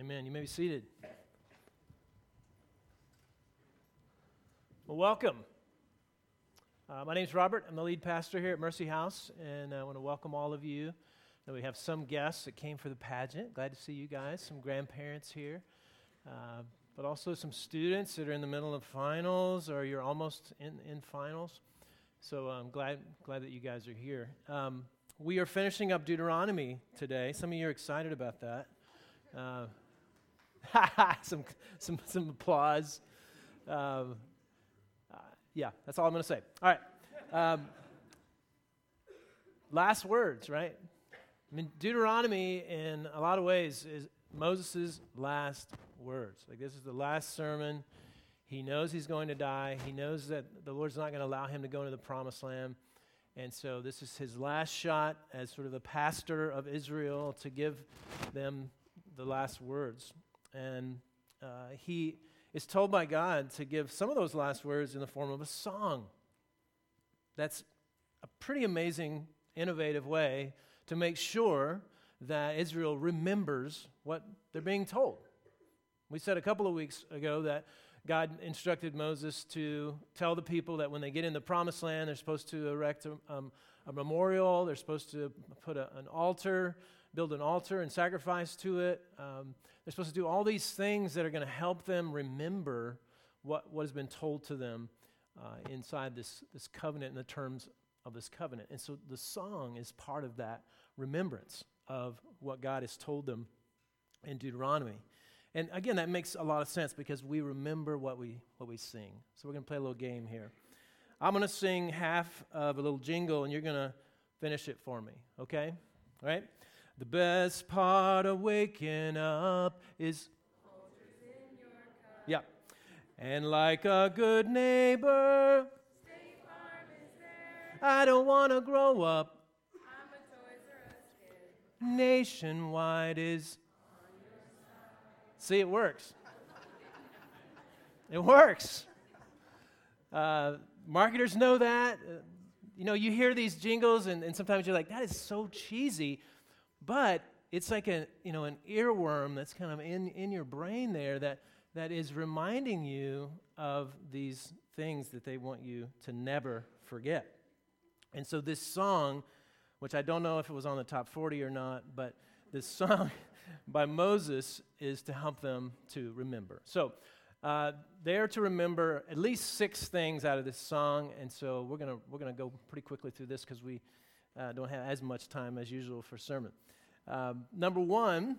Amen. You may be seated. Well, welcome. Uh, my name is Robert. I'm the lead pastor here at Mercy House, and I want to welcome all of you. Now we have some guests that came for the pageant. Glad to see you guys. Some grandparents here, uh, but also some students that are in the middle of finals or you're almost in, in finals. So I'm glad glad that you guys are here. Um, we are finishing up Deuteronomy today. Some of you are excited about that. Uh, some, some, some applause. Um, uh, yeah, that's all I'm going to say. All right. Um, last words, right? I mean, Deuteronomy, in a lot of ways, is Moses' last words. Like, this is the last sermon. He knows he's going to die. He knows that the Lord's not going to allow him to go into the promised land. And so, this is his last shot as sort of the pastor of Israel to give them the last words. And uh, he is told by God to give some of those last words in the form of a song. That's a pretty amazing, innovative way to make sure that Israel remembers what they're being told. We said a couple of weeks ago that God instructed Moses to tell the people that when they get in the promised land, they're supposed to erect a, um, a memorial, they're supposed to put a, an altar, build an altar and sacrifice to it. Um, they're supposed to do all these things that are going to help them remember what, what has been told to them uh, inside this, this covenant and the terms of this covenant. And so the song is part of that remembrance of what God has told them in Deuteronomy. And again, that makes a lot of sense because we remember what we, what we sing. So we're going to play a little game here. I'm going to sing half of a little jingle, and you're going to finish it for me, okay? All right? The best part of waking up is. Yeah. And like a good neighbor, I don't want to grow up. Nationwide is. See, it works. It works. Uh, marketers know that. Uh, you know, you hear these jingles, and, and sometimes you're like, that is so cheesy. But it's like a, you know, an earworm that's kind of in, in your brain there that, that is reminding you of these things that they want you to never forget. And so this song, which I don't know if it was on the top 40 or not, but this song by Moses is to help them to remember. So uh, they're to remember at least six things out of this song, and so we're gonna we're gonna go pretty quickly through this because we uh, don't have as much time as usual for sermon. Um, number one,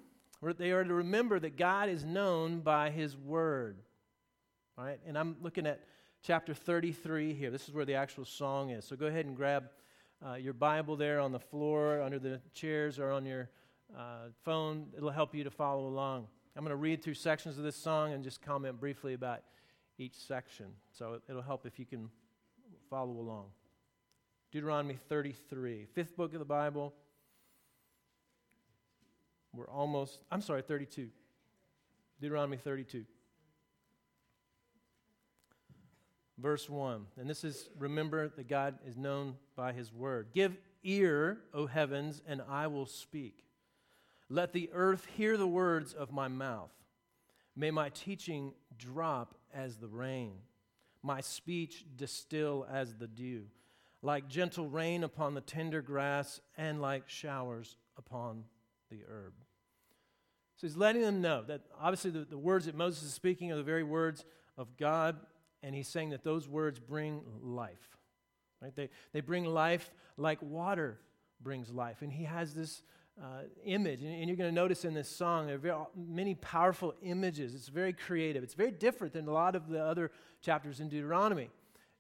they are to remember that God is known by His Word. All right, and I'm looking at chapter 33 here. This is where the actual song is. So go ahead and grab uh, your Bible there on the floor, under the chairs, or on your uh, phone. It'll help you to follow along. I'm going to read through sections of this song and just comment briefly about each section. So it'll help if you can follow along. Deuteronomy 33, fifth book of the Bible. We're almost, I'm sorry, 32. Deuteronomy 32. Verse 1. And this is remember that God is known by his word. Give ear, O heavens, and I will speak. Let the earth hear the words of my mouth. May my teaching drop as the rain, my speech distill as the dew, like gentle rain upon the tender grass and like showers upon the herb. So he's letting them know that obviously the, the words that Moses is speaking are the very words of God, and he's saying that those words bring life. Right? They, they bring life like water brings life. And he has this uh, image, and, and you're going to notice in this song there are very, many powerful images. It's very creative. It's very different than a lot of the other chapters in Deuteronomy.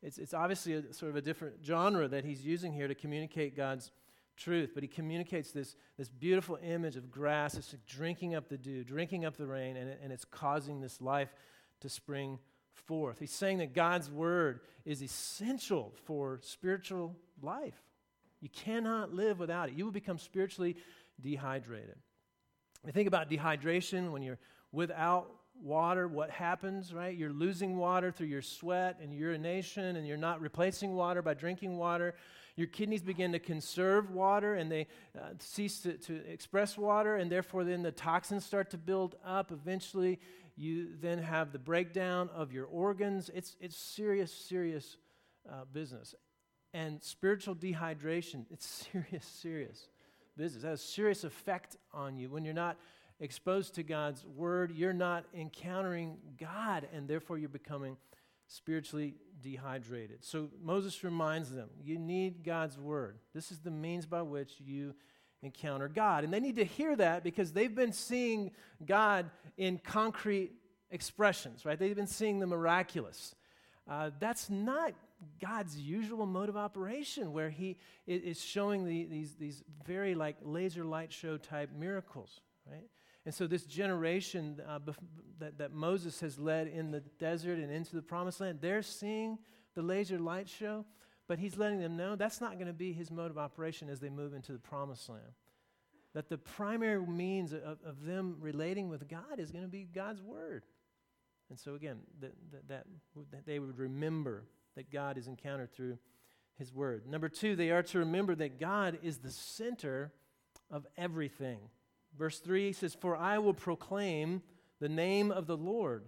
It's, it's obviously a, sort of a different genre that he's using here to communicate God's truth, but he communicates this, this beautiful image of grass. It's drinking up the dew, drinking up the rain, and, it, and it's causing this life to spring forth. He's saying that God's word is essential for spiritual life. You cannot live without it. You will become spiritually dehydrated. You think about dehydration when you're without water, what happens, right? You're losing water through your sweat and urination, and you're not replacing water by drinking water Your kidneys begin to conserve water and they uh, cease to, to express water, and therefore then the toxins start to build up. Eventually, you then have the breakdown of your organs. It's, it's serious, serious uh, business. And spiritual dehydration, it's serious, serious business. It has a serious effect on you. When you're not exposed to God's word, you're not encountering God, and therefore you're becoming spiritually dehydrated. So Moses reminds them you need God's word. This is the means by which you encounter God. And they need to hear that because they've been seeing God in concrete expressions, right? They've been seeing the miraculous. Uh, that's not God's usual mode of operation, where He is showing the, these, these very like laser light show type miracles, right? And so, this generation uh, bef- that, that Moses has led in the desert and into the promised land, they're seeing the laser light show, but he's letting them know that's not going to be his mode of operation as they move into the promised land. That the primary means of, of them relating with God is going to be God's word. And so, again, that, that, they would remember that God is encountered through his word. Number two, they are to remember that God is the center of everything. Verse 3 says, For I will proclaim the name of the Lord.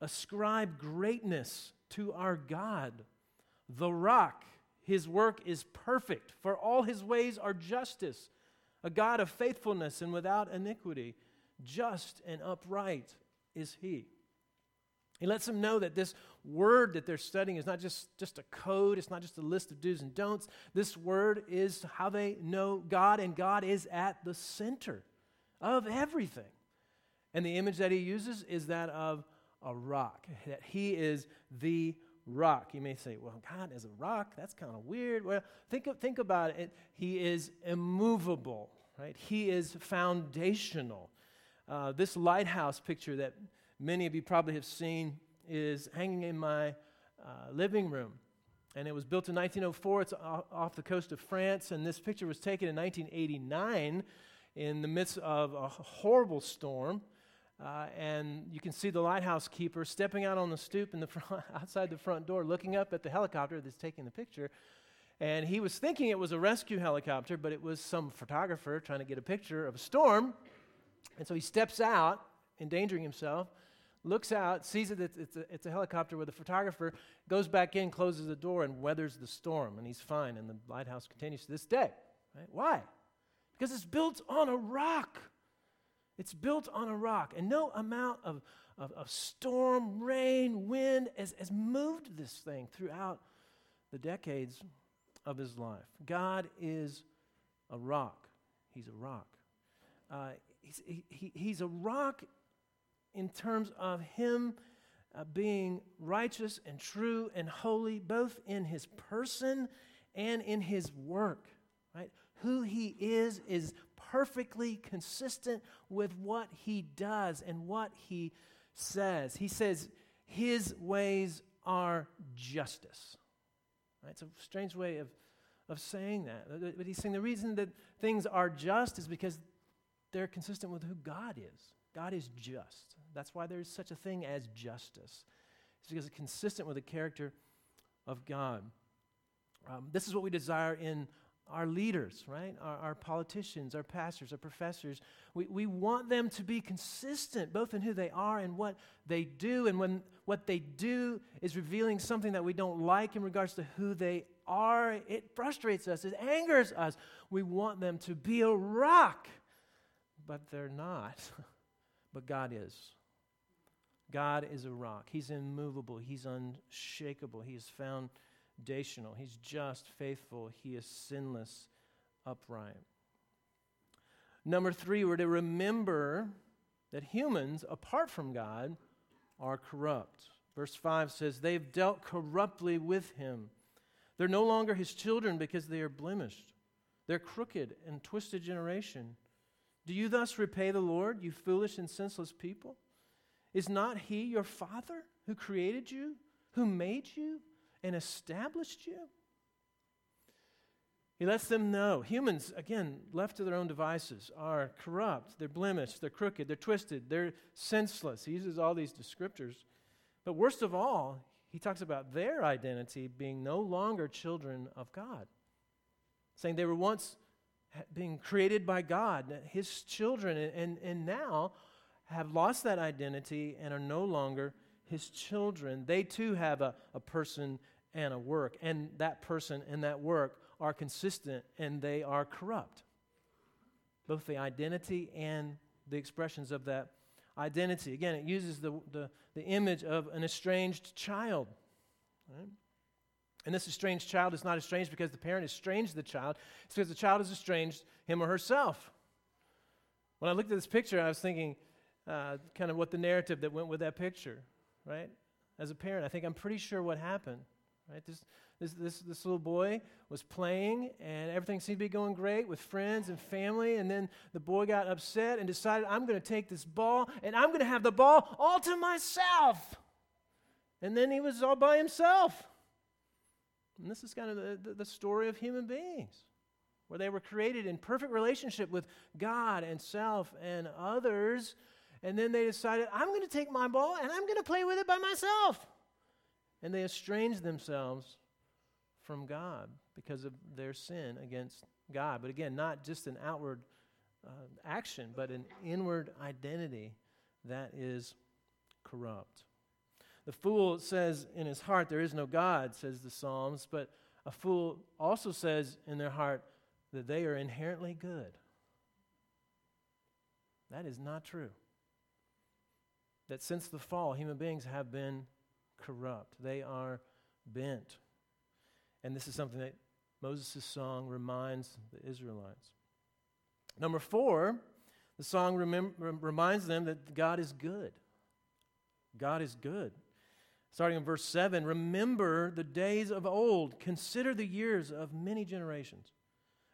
Ascribe greatness to our God, the rock. His work is perfect, for all his ways are justice, a God of faithfulness and without iniquity. Just and upright is he. He lets them know that this word that they're studying is not just, just a code, it's not just a list of do's and don'ts. This word is how they know God, and God is at the center of everything. And the image that he uses is that of a rock, that he is the rock. You may say, well, God is a rock. That's kind of weird. Well, think, of, think about it. He is immovable, right? He is foundational. Uh, this lighthouse picture that many of you probably have seen is hanging in my uh, living room. And it was built in 1904. It's off the coast of France. And this picture was taken in 1989 in the midst of a horrible storm. Uh, and you can see the lighthouse keeper stepping out on the stoop in the front, outside the front door, looking up at the helicopter that's taking the picture. And he was thinking it was a rescue helicopter, but it was some photographer trying to get a picture of a storm. And so he steps out, endangering himself, looks out, sees that it's, a, it's a helicopter with a photographer, goes back in, closes the door, and weathers the storm. And he's fine. And the lighthouse continues to this day. Right? Why? Because it's built on a rock. It's built on a rock. And no amount of, of, of storm, rain, wind has, has moved this thing throughout the decades of his life. God is a rock. He's a rock. Uh, he's, he, he's a rock in terms of him uh, being righteous and true and holy, both in his person and in his work. Right? Who he is is perfectly consistent with what he does and what he says. He says his ways are justice. Right? It's a strange way of, of saying that. But he's saying the reason that things are just is because they're consistent with who God is. God is just. That's why there's such a thing as justice. It's because it's consistent with the character of God. Um, this is what we desire in our leaders, right? Our, our, politicians, our pastors, our professors. We, we want them to be consistent both in who they are and what they do. And when what they do is revealing something that we don't like in regards to who they are, it frustrates us, it angers us. We want them to be a rock, but they're not. but God is. God is a rock. He's immovable, He's unshakable, He is found foundational. He's just, faithful. He is sinless, upright. Number three, we're to remember that humans, apart from God, are corrupt. Verse 5 says, They've dealt corruptly with him. They're no longer his children because they are blemished. They're crooked and twisted generation. Do you thus repay the Lord, you foolish and senseless people? Is not he your father who created you, who made you? And established you? He lets them know. Humans, again, left to their own devices, are corrupt, they're blemished, they're crooked, they're twisted, they're senseless. He uses all these descriptors. But worst of all, he talks about their identity being no longer children of God. saying they were once being created by God, his children, and, and now have lost that identity and are no longer his children. They too have a, a person and a work, and that person and that work are consistent and they are corrupt. Both the identity and the expressions of that identity. Again, it uses the, the, the image of an estranged child. Right? And this estranged child is not estranged because the parent estranged the child, it's because the child is estranged him or herself. When I looked at this picture, I was thinking uh, kind of what the narrative that went with that picture, right? As a parent, I think I'm pretty sure what happened, right? This, this, this, this little boy was playing, and everything seemed to be going great with friends and family. And then the boy got upset and decided, I'm going to take this ball, and I'm going to have the ball all to myself. And then he was all by himself. And this is kind of the, the, the story of human beings, where they were created in perfect relationship with God and self and others. And then they decided, I'm going to take my ball and I'm going to play with it by myself. And they estranged themselves from God because of their sin against God. But again, not just an outward uh, action, but an inward identity that is corrupt. The fool says in his heart, There is no God, says the Psalms, but a fool also says in their heart that they are inherently good. That is not true. That since the fall, human beings have been corrupt, they are bent. And this is something that Moses' song reminds the Israelites. Number four, the song remem- reminds them that God is good. God is good. Starting in verse 7 Remember the days of old, consider the years of many generations.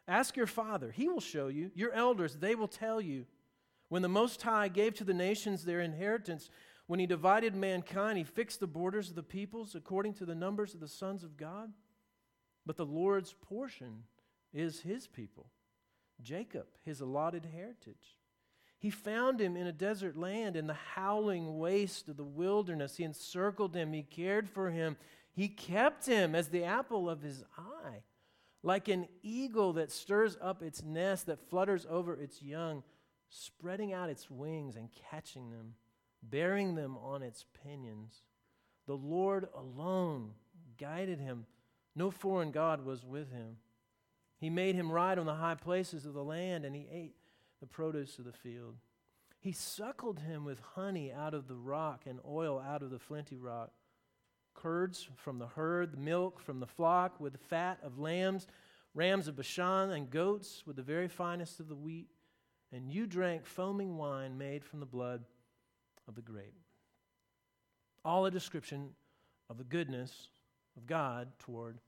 Ask your father, he will show you. Your elders, they will tell you. When the Most High gave to the nations their inheritance, when he divided mankind, he fixed the borders of the peoples according to the numbers of the sons of God. But the Lord's portion is his people, Jacob, his allotted heritage. He found him in a desert land, in the howling waste of the wilderness. He encircled him, he cared for him, he kept him as the apple of his eye. Like an eagle that stirs up its nest, that flutters over its young, spreading out its wings and catching them, bearing them on its pinions. The Lord alone guided him no foreign God was with him. He made him ride on the high places of the land, and he ate the produce of the field. He suckled him with honey out of the rock and oil out of the flinty rock. Curds from the herd, milk from the flock, with the fat of lambs, rams of Bashan, and goats with the very finest of the wheat. And you drank foaming wine made from the blood of the grape. All a description of the goodness of God toward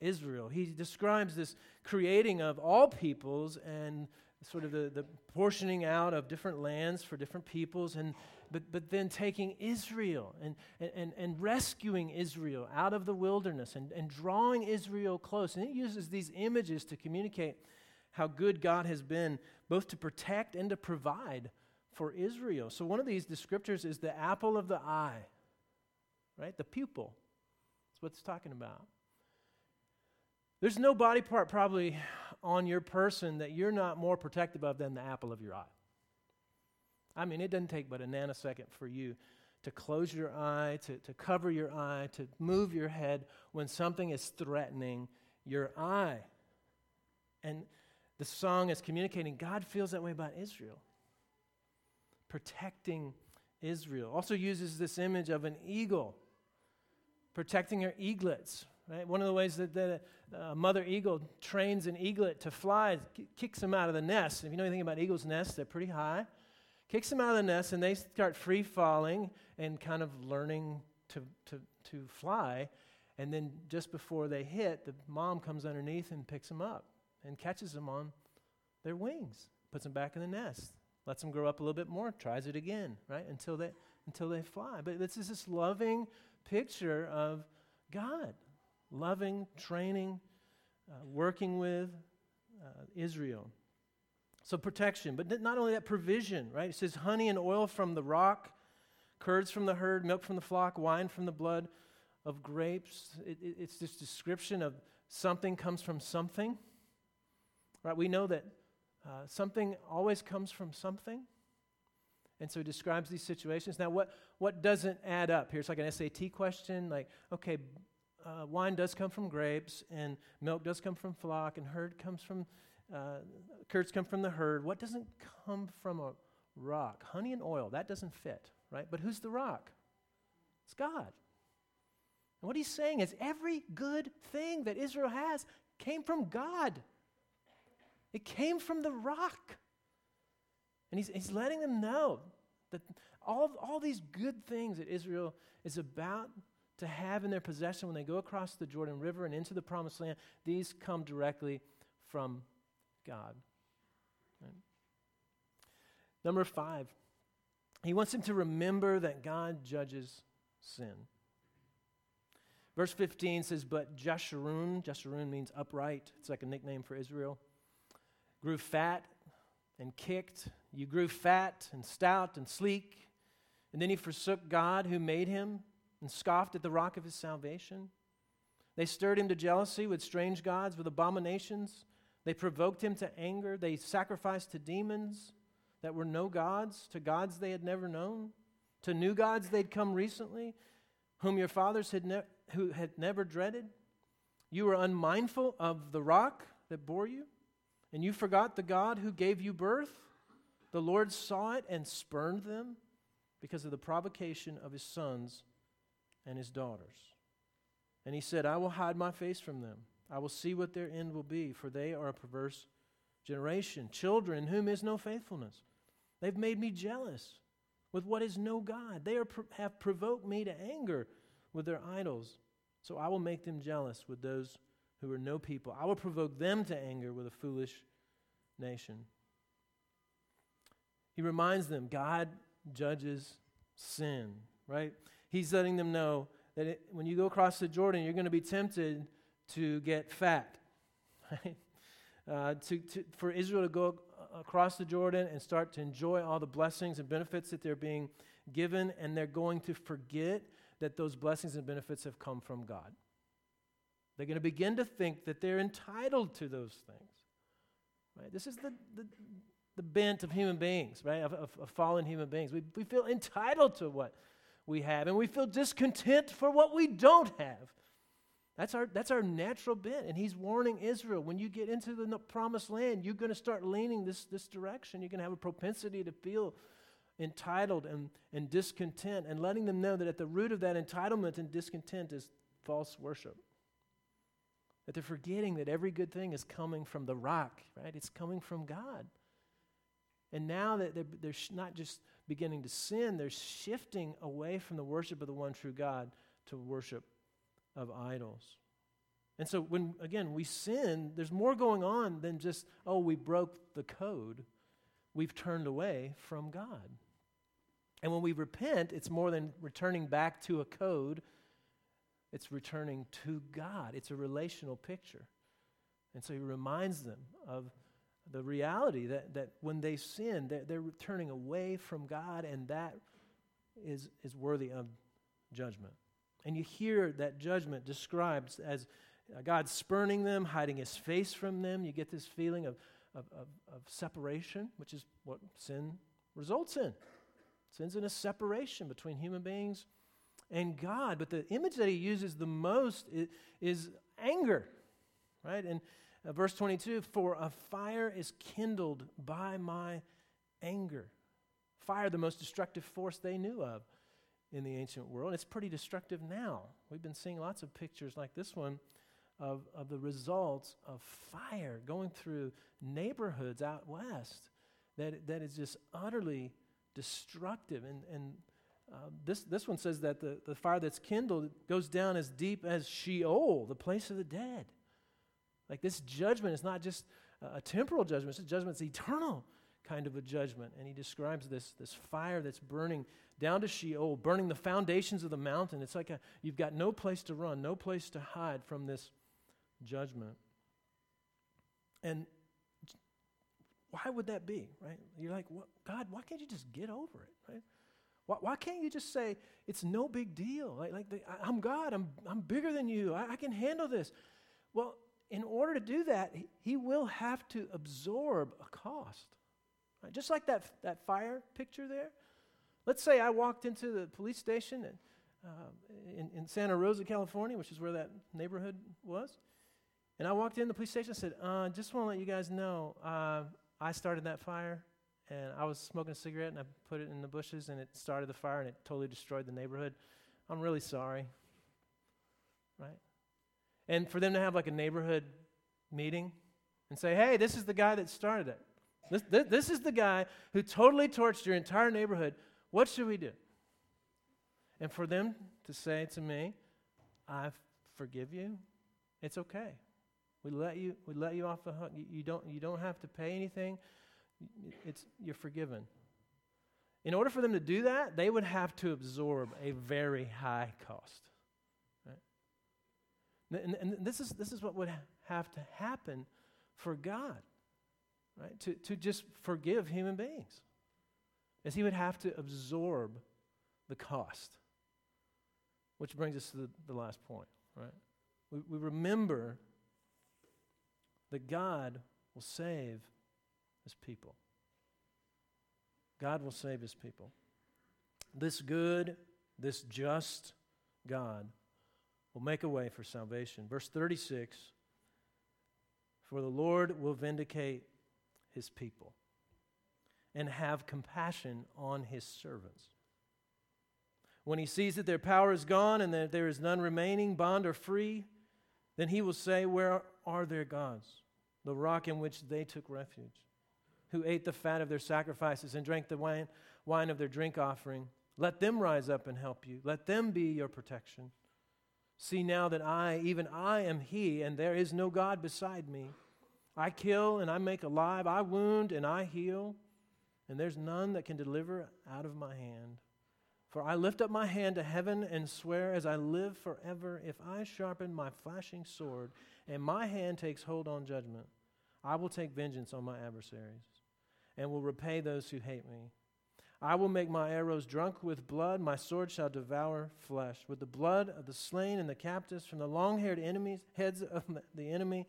Israel. He describes this creating of all peoples and sort of the, the portioning out of different lands for different peoples, and, but, but then taking Israel and, and, and rescuing Israel out of the wilderness and, and drawing Israel close. And it uses these images to communicate how good God has been, both to protect and to provide for Israel. So, one of these descriptors is the apple of the eye, right? The pupil That's what it's talking about. There's no body part probably on your person that you're not more protective of than the apple of your eye. I mean, it doesn't take but a nanosecond for you to close your eye, to, to cover your eye, to move your head when something is threatening your eye. And the song is communicating God feels that way about Israel, protecting Israel. Also uses this image of an eagle protecting her eaglets. Right? One of the ways that, that a mother eagle trains an eaglet to fly, kicks them out of the nest. If you know anything about eagles' nests, they're pretty high. Kicks them out of the nest, and they start free falling and kind of learning to, to, to fly. And then just before they hit, the mom comes underneath and picks them up and catches them on their wings, puts them back in the nest, lets them grow up a little bit more, tries it again, right? Until they until they fly. But this is this loving picture of God loving, training, uh, working with uh, Israel. So, protection, but not only that, provision, right? It says honey and oil from the rock, curds from the herd, milk from the flock, wine from the blood of grapes. It, it, it's this description of something comes from something. Right? We know that uh, something always comes from something. And so he describes these situations. Now, what, what doesn't add up here? It's like an SAT question like, okay, uh, wine does come from grapes, and milk does come from flock, and herd comes from, uh, curds come from the herd. What doesn't come from a rock? Honey and oil, that doesn't fit, right? But who's the rock? It's God. And what he's saying is every good thing that Israel has came from God. It came from the rock. And he's, he's letting them know that all, all these good things that Israel is about to have in their possession when they go across the Jordan River and into the promised land, these come directly from God. Right? Number five, he wants them to remember that God judges sin. Verse 15 says, But Jeshurun, Jeshurun means upright, it's like a nickname for Israel, grew fat and kicked. You grew fat and stout and sleek. And then he forsook God who made him and scoffed at the rock of his salvation. They stirred him to jealousy with strange gods, with abominations. They provoked him to anger. They sacrificed to demons that were no gods, to gods they had never known, to new gods they'd come recently, whom your fathers had, ne- who had never dreaded. You were unmindful of the rock that bore you, and you forgot the God who gave you birth. The Lord saw it and spurned them because of the provocation of his sons and his daughters. And he said, I will hide my face from them. I will see what their end will be, for they are a perverse generation, children in whom is no faithfulness. They've made me jealous with what is no God. They are, have provoked me to anger with their idols. So I will make them jealous with those who are no people. I will provoke them to anger with a foolish nation. He reminds them God judges sin, right? He's letting them know that it, when you go across the Jordan, you're going to be tempted to get fat, right? Uh, to, to, for Israel to go across the Jordan and start to enjoy all the blessings and benefits that they're being given, and they're going to forget that those blessings and benefits have come from God. They're going to begin to think that they're entitled to those things. Right? This is the, the, the bent of human beings, right? Of, of, of fallen human beings. We, we feel entitled to what we have, and we feel discontent for what we don't have. That's our, that's our natural bent. And he's warning Israel when you get into the promised land, you're going to start leaning this, this direction. You're going to have a propensity to feel entitled and, and discontent, and letting them know that at the root of that entitlement and discontent is false worship. That they're forgetting that every good thing is coming from the rock, right? It's coming from God. And now that they're, they're not just beginning to sin, they're shifting away from the worship of the one true God to worship of idols. And so, when again we sin, there's more going on than just, oh, we broke the code. We've turned away from God. And when we repent, it's more than returning back to a code, it's returning to God. It's a relational picture. And so he reminds them of the reality that, that when they sin, they're, they're turning away from God, and that is, is worthy of judgment. And you hear that judgment described as uh, God spurning them, hiding his face from them. You get this feeling of, of, of, of separation, which is what sin results in. Sin's in a separation between human beings and God. But the image that he uses the most is, is anger, right? And uh, verse 22 For a fire is kindled by my anger. Fire, the most destructive force they knew of in the ancient world. It's pretty destructive now. We've been seeing lots of pictures like this one of, of the results of fire going through neighborhoods out west that, that is just utterly destructive. And, and uh, this, this one says that the, the fire that's kindled goes down as deep as Sheol, the place of the dead. Like this judgment is not just a temporal judgment, it's a judgment that's eternal kind of a judgment. And he describes this, this fire that's burning down to Sheol, burning the foundations of the mountain. It's like a, you've got no place to run, no place to hide from this judgment. And why would that be, right? You're like, what, God, why can't you just get over it, right? Why, why can't you just say, it's no big deal? Like, like the, I, am God, I'm, I'm bigger than you, I, I can handle this. Well, in order to do that, he will have to absorb a cost. Right? Just like that, that fire picture there. Let's say I walked into the police station in, uh, in, in, Santa Rosa, California, which is where that neighborhood was. And I walked in the police station and said, uh, just want to let you guys know, uh, I started that fire. And I was smoking a cigarette and I put it in the bushes and it started the fire and it totally destroyed the neighborhood. I'm really sorry. Right? And for them to have like a neighborhood meeting and say, hey, this is the guy that started it. This, this, this is the guy who totally torched your entire neighborhood. What should we do? And for them to say to me, I forgive you, it's okay. We let you, we let you off the hook. You, you, don't, you don't have to pay anything. It's, you're forgiven. In order for them to do that, they would have to absorb a very high cost. Right? And, and this, is, this is what would have to happen for God, right? To, to just forgive human beings, as He would have to absorb the cost. Which brings us to the, the last point, right? We, we remember that God will save his people. God will save his people. This good, this just God will make a way for salvation. Verse 36 For the Lord will vindicate his people and have compassion on his servants. When he sees that their power is gone and that there is none remaining, bond or free, then he will say, Where are their gods, the rock in which they took refuge? Who ate the fat of their sacrifices and drank the wine, wine of their drink offering. Let them rise up and help you. Let them be your protection. See now that I, even I, am He, and there is no God beside me. I kill and I make alive. I wound and I heal, and there's none that can deliver out of my hand. For I lift up my hand to heaven and swear as I live forever, if I sharpen my flashing sword and my hand takes hold on judgment, I will take vengeance on my adversaries and will repay those who hate me. I will make my arrows drunk with blood, my sword shall devour flesh. With the blood of the slain and the captives from the long haired enemies, heads of the enemy,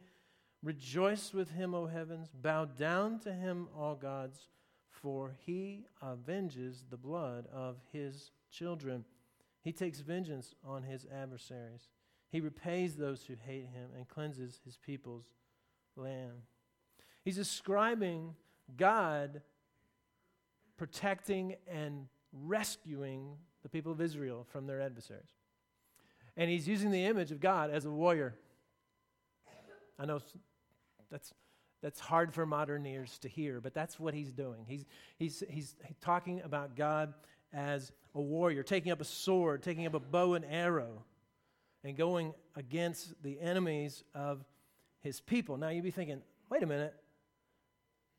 rejoice with him, O heavens. Bow down to him, all gods, for he avenges the blood of his children. He takes vengeance on his adversaries. He repays those who hate him and cleanses his people's land. He's describing God protecting and rescuing the people of Israel from their adversaries. And he's using the image of God as a warrior. I know that's, that's hard for modern ears to hear, but that's what he's doing. He's, he's, he's talking about God as a warrior, taking up a sword, taking up a bow and arrow, and going against the enemies of his people. Now you'd be thinking, wait a minute,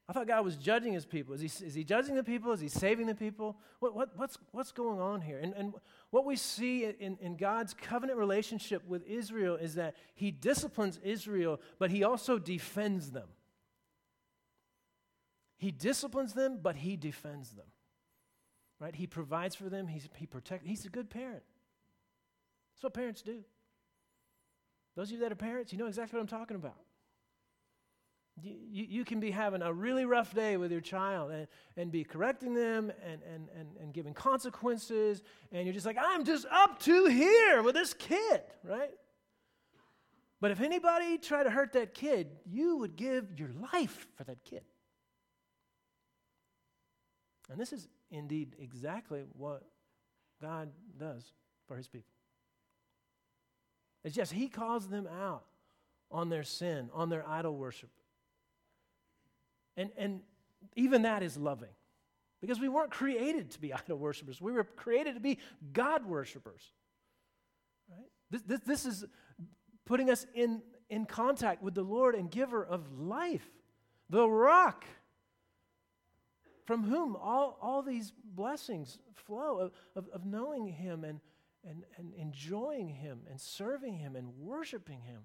I thought God was judging his people. Is he, is he judging the people? Is he saving the people? What, what, what's, what's going on here? And, and what we see in, in God's covenant relationship with Israel is that he disciplines Israel, but he also defends them. He disciplines them, but he defends them. Right? He provides for them, he's, he protects. He's a good parent. That's what parents do. Those of you that are parents, you know exactly what I'm talking about. You, you can be having a really rough day with your child and, and be correcting them and, and, and, and giving consequences, and you're just like, I'm just up to here with this kid, right? But if anybody tried to hurt that kid, you would give your life for that kid. And this is indeed exactly what God does for his people. It's just he calls them out on their sin, on their idol worship, and, and even that is loving. Because we weren't created to be idol worshippers. We were created to be God worshippers. Right? This, this, this is putting us in, in contact with the Lord and giver of life, the rock from whom all, all these blessings flow of, of, of knowing Him and, and, and enjoying Him and serving Him and worshiping Him.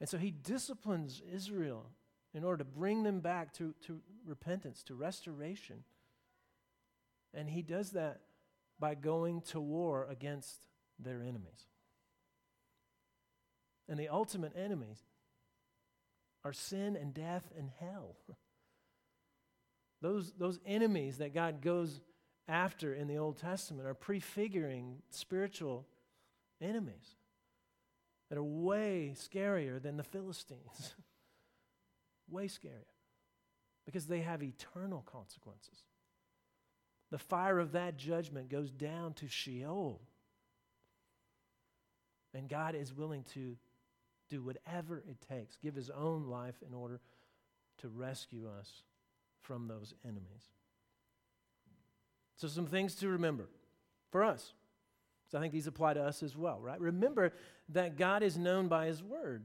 And so He disciplines Israel in order to bring them back to, to repentance, to restoration. And he does that by going to war against their enemies. And the ultimate enemies are sin and death and hell. Those, those enemies that God goes after in the Old Testament are prefiguring spiritual enemies that are way scarier than the Philistines. way scarier. Because they have eternal consequences. The fire of that judgment goes down to Sheol. And God is willing to do whatever it takes, give his own life in order to rescue us from those enemies. So, some things to remember for us. So, I think these apply to us as well, right? Remember that God is known by his word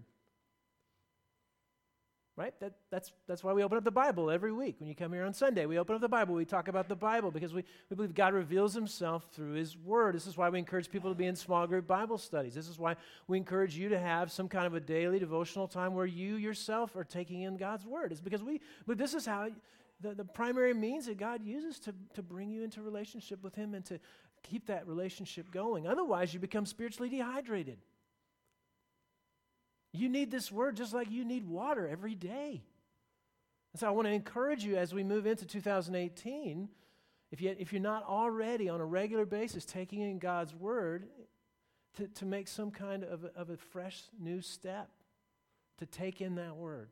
right? That, that's, that's why we open up the Bible every week. When you come here on Sunday, we open up the Bible. We talk about the Bible because we, we believe God reveals himself through his word. This is why we encourage people to be in small group Bible studies. This is why we encourage you to have some kind of a daily devotional time where you yourself are taking in God's word. It's because we, but this is how the, the primary means that God uses to, to bring you into relationship with him and to keep that relationship going. Otherwise, you become spiritually dehydrated. You need this word just like you need water every day. And so I want to encourage you as we move into 2018, if, you, if you're not already on a regular basis taking in God's word, to, to make some kind of a, of a fresh new step to take in that word.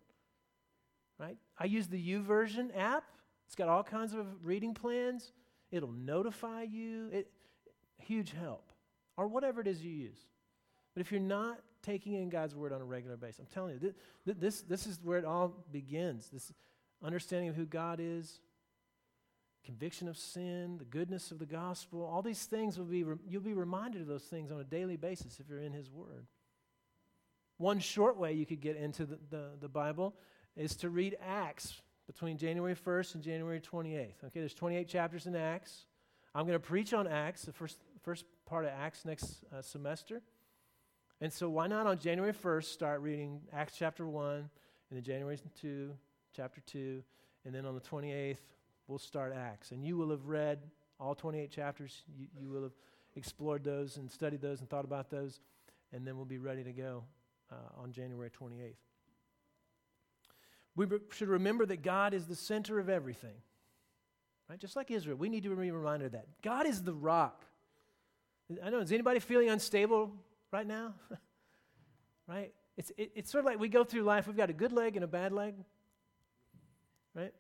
Right? I use the YouVersion app. It's got all kinds of reading plans. It'll notify you. It, huge help. Or whatever it is you use. But if you're not taking in God's word on a regular basis. I'm telling you, this, this, this is where it all begins. This understanding of who God is, conviction of sin, the goodness of the gospel, all these things will be, you'll be reminded of those things on a daily basis if you're in His Word. One short way you could get into the, the, the Bible is to read Acts between January 1st and January 28th. Okay, there's 28 chapters in Acts. I'm going to preach on Acts, the first, first part of Acts next uh, semester. And so, why not on January 1st start reading Acts chapter 1, and then January 2, chapter 2, and then on the 28th, we'll start Acts. And you will have read all 28 chapters. You, you will have explored those and studied those and thought about those, and then we'll be ready to go uh, on January 28th. We re- should remember that God is the center of everything. Right? Just like Israel, we need to be reminded of that. God is the rock. I know, is anybody feeling unstable right now? right? It's, it, it's sort of like we go through life, we've got a good leg and a bad leg, right?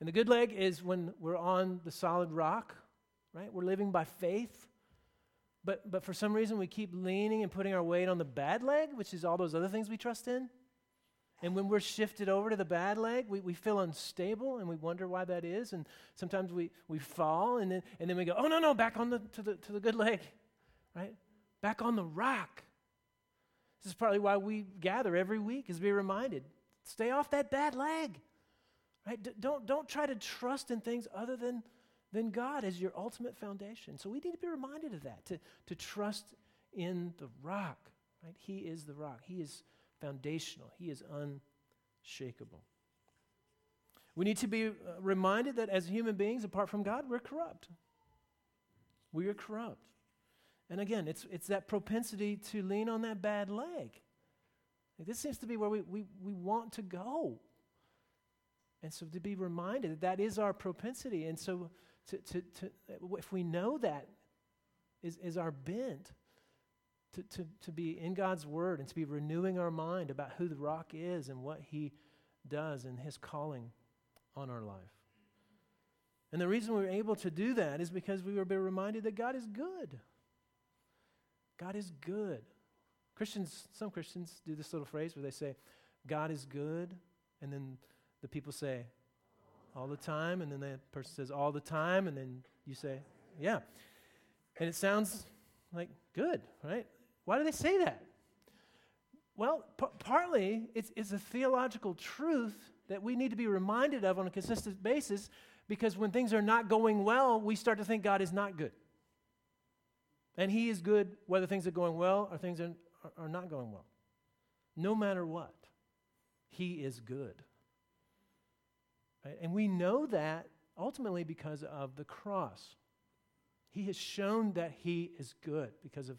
And the good leg is when we're on the solid rock, right? We're living by faith. But, but for some reason, we keep leaning and putting our weight on the bad leg, which is all those other things we trust in. And when we're shifted over to the bad leg, we, we feel unstable and we wonder why that is. And sometimes we, we fall and then, and then we go, oh, no, no, back on the, to, the, to the good leg, right? Back on the rock. This is partly why we gather every week, is be reminded stay off that bad leg. Right? D- don't, don't try to trust in things other than, than God as your ultimate foundation. So we need to be reminded of that, to, to trust in the rock. Right? He is the rock. He is foundational. He is unshakable. We need to be uh, reminded that as human beings, apart from God, we're corrupt. We are corrupt. And again, it's, it's that propensity to lean on that bad leg. Like this seems to be where we, we, we want to go. And so to be reminded that that is our propensity. And so to, to, to, if we know that is, is our bent, to, to, to be in God's Word and to be renewing our mind about who the rock is and what He does and His calling on our life. And the reason we are able to do that is because we were reminded that God is good. God is good. Christians, some Christians do this little phrase where they say, God is good, and then the people say, all the time, and then the person says, all the time, and then you say, yeah. And it sounds like good, right? Why do they say that? Well, p- partly it's, it's a theological truth that we need to be reminded of on a consistent basis because when things are not going well, we start to think God is not good. And He is good whether things are going well or things are, are not going well. No matter what, He is good. Right? And we know that ultimately because of the cross. He has shown that He is good because of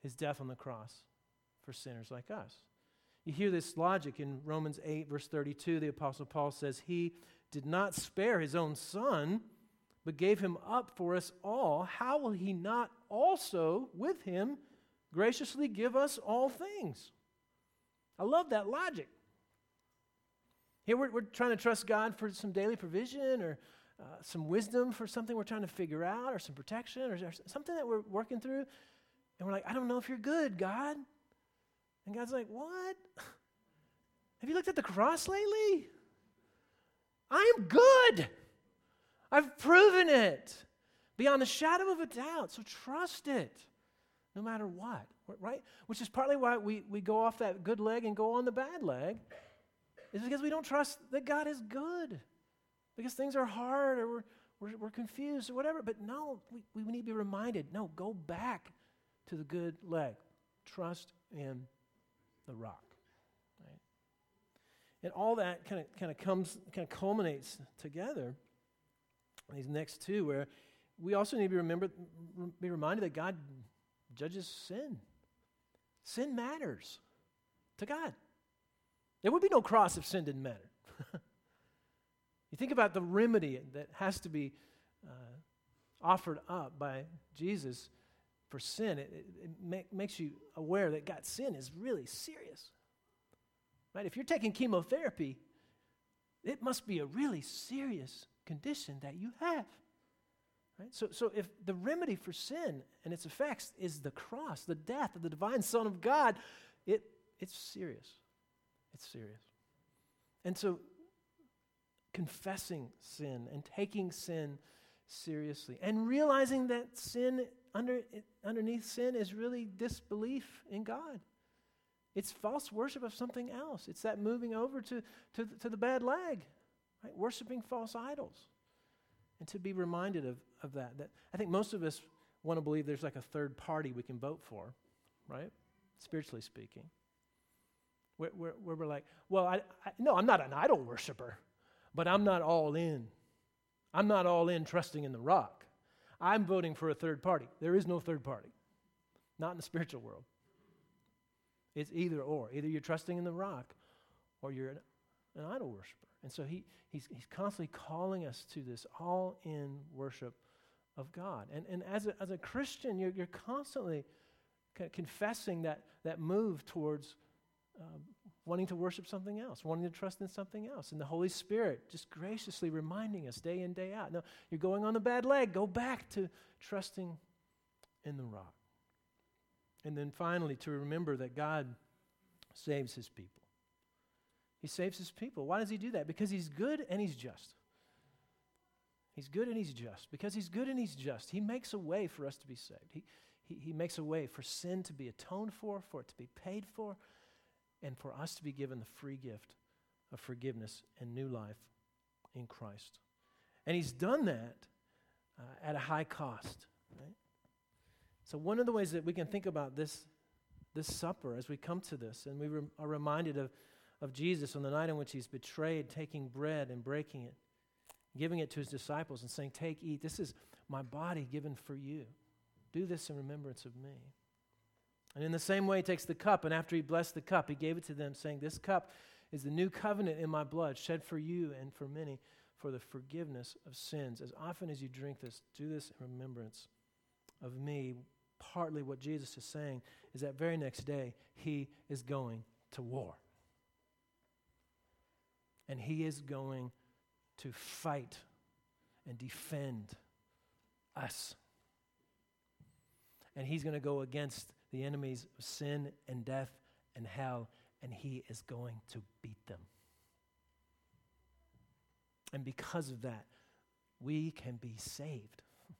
His death on the cross for sinners like us. You hear this logic in Romans 8, verse 32. The Apostle Paul says, He did not spare his own son, but gave him up for us all. How will he not also, with him, graciously give us all things? I love that logic. Here we're, we're trying to trust God for some daily provision or uh, some wisdom for something we're trying to figure out or some protection or, or something that we're working through. And we're like, I don't know if you're good, God. And God's like, What? Have you looked at the cross lately? I am good. I've proven it beyond the shadow of a doubt. So trust it no matter what, right? Which is partly why we, we go off that good leg and go on the bad leg, is because we don't trust that God is good. Because things are hard or we're, we're, we're confused or whatever. But no, we, we need to be reminded no, go back to the good leg. Trust in the rock. Right? And all that kind of kind of comes kind of culminates together. These next two, where we also need to be be reminded that God judges sin. Sin matters to God. There would be no cross if sin didn't matter. you think about the remedy that has to be uh, offered up by Jesus for sin, it, it, it make, makes you aware that God, sin is really serious. Right? If you're taking chemotherapy, it must be a really serious condition that you have. Right? So, so if the remedy for sin and its effects is the cross, the death of the divine Son of God, it, it's serious. It's serious. And so confessing sin and taking sin seriously and realizing that sin under, underneath sin is really disbelief in God. It's false worship of something else. It's that moving over to, to, to the bad leg, right? Worshiping false idols. And to be reminded of, of that, that I think most of us want to believe there's like a third party we can vote for, right? Spiritually speaking. Where, where, where we're like, well, I, I, no, I'm not an idol worshiper, but I'm not all in. I'm not all in trusting in the rock. I'm voting for a third party. There is no third party, not in the spiritual world. It's either or. Either you're trusting in the rock or you're an, an idol worshiper. And so he, he's, he's constantly calling us to this all in worship of God. And, and as, a, as a Christian, you're, you're constantly confessing that, that move towards uh, wanting to worship something else, wanting to trust in something else. And the Holy Spirit just graciously reminding us day in, day out. No, you're going on the bad leg. Go back to trusting in the rock. And then finally, to remember that God saves his people. He saves his people. Why does he do that? Because he's good and he's just. He's good and he's just. Because he's good and he's just, he makes a way for us to be saved. He, he, he makes a way for sin to be atoned for, for it to be paid for, and for us to be given the free gift of forgiveness and new life in Christ. And he's done that uh, at a high cost. Right? So, one of the ways that we can think about this, this supper as we come to this, and we re- are reminded of, of Jesus on the night in which he's betrayed, taking bread and breaking it, giving it to his disciples, and saying, Take, eat. This is my body given for you. Do this in remembrance of me. And in the same way, he takes the cup, and after he blessed the cup, he gave it to them, saying, This cup is the new covenant in my blood, shed for you and for many for the forgiveness of sins. As often as you drink this, do this in remembrance of me. Partly what Jesus is saying is that very next day, he is going to war. And he is going to fight and defend us. And he's going to go against the enemies of sin and death and hell, and he is going to beat them. And because of that, we can be saved.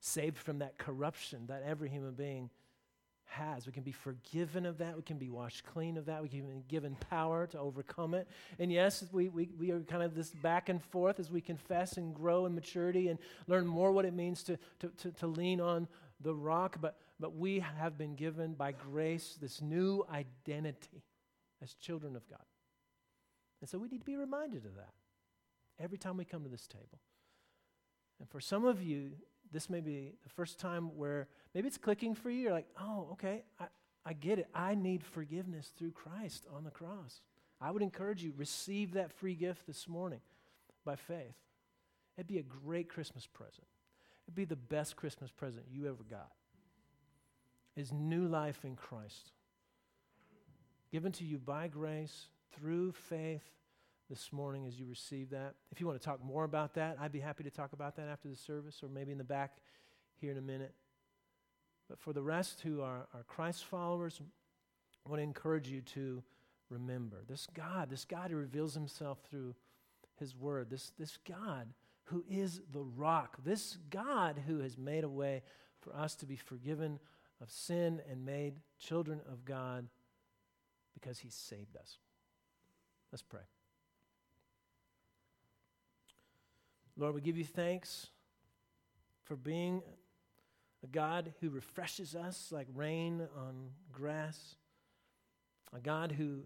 saved from that corruption that every human being has. We can be forgiven of that. We can be washed clean of that. We can be given power to overcome it. And yes, we, we, we are kind of this back and forth as we confess and grow in maturity and learn more what it means to, to, to, to lean on the rock. But but we have been given by grace this new identity as children of God. And so we need to be reminded of that every time we come to this table. And for some of you, this may be the first time where maybe it's clicking for you. You're like, oh, okay, I, I get it. I need forgiveness through Christ on the cross. I would encourage you, receive that free gift this morning by faith. It'd be a great Christmas present. It'd be the best Christmas present you ever got. Is new life in Christ. Given to you by grace through faith this morning as you receive that. If you want to talk more about that, I'd be happy to talk about that after the service or maybe in the back here in a minute. But for the rest who are, are Christ followers, I want to encourage you to remember this God, this God who reveals himself through his word, this, this God who is the rock, this God who has made a way for us to be forgiven of sin and made children of God because he saved us. Let's pray. Lord, we give you thanks for being a God who refreshes us like rain on grass, a God who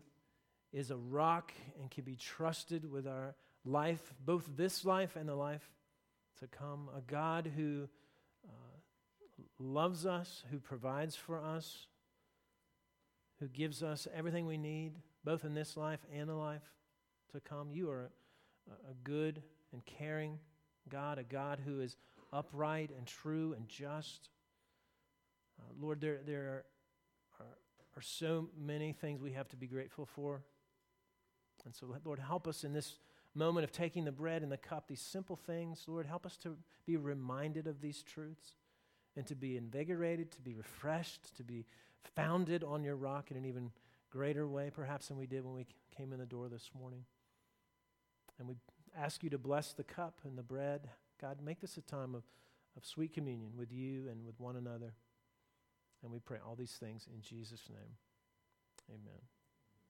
is a rock and can be trusted with our life, both this life and the life to come, a God who uh, loves us, who provides for us, who gives us everything we need, both in this life and the life to come. You are a, a good and caring God, a God who is upright and true and just. Uh, Lord, there, there are, are, are so many things we have to be grateful for. And so, Lord, help us in this moment of taking the bread and the cup, these simple things. Lord, help us to be reminded of these truths and to be invigorated, to be refreshed, to be founded on your rock in an even greater way, perhaps, than we did when we came in the door this morning. And we ask you to bless the cup and the bread. God, make this a time of, of sweet communion with you and with one another. And we pray all these things in Jesus' name. Amen.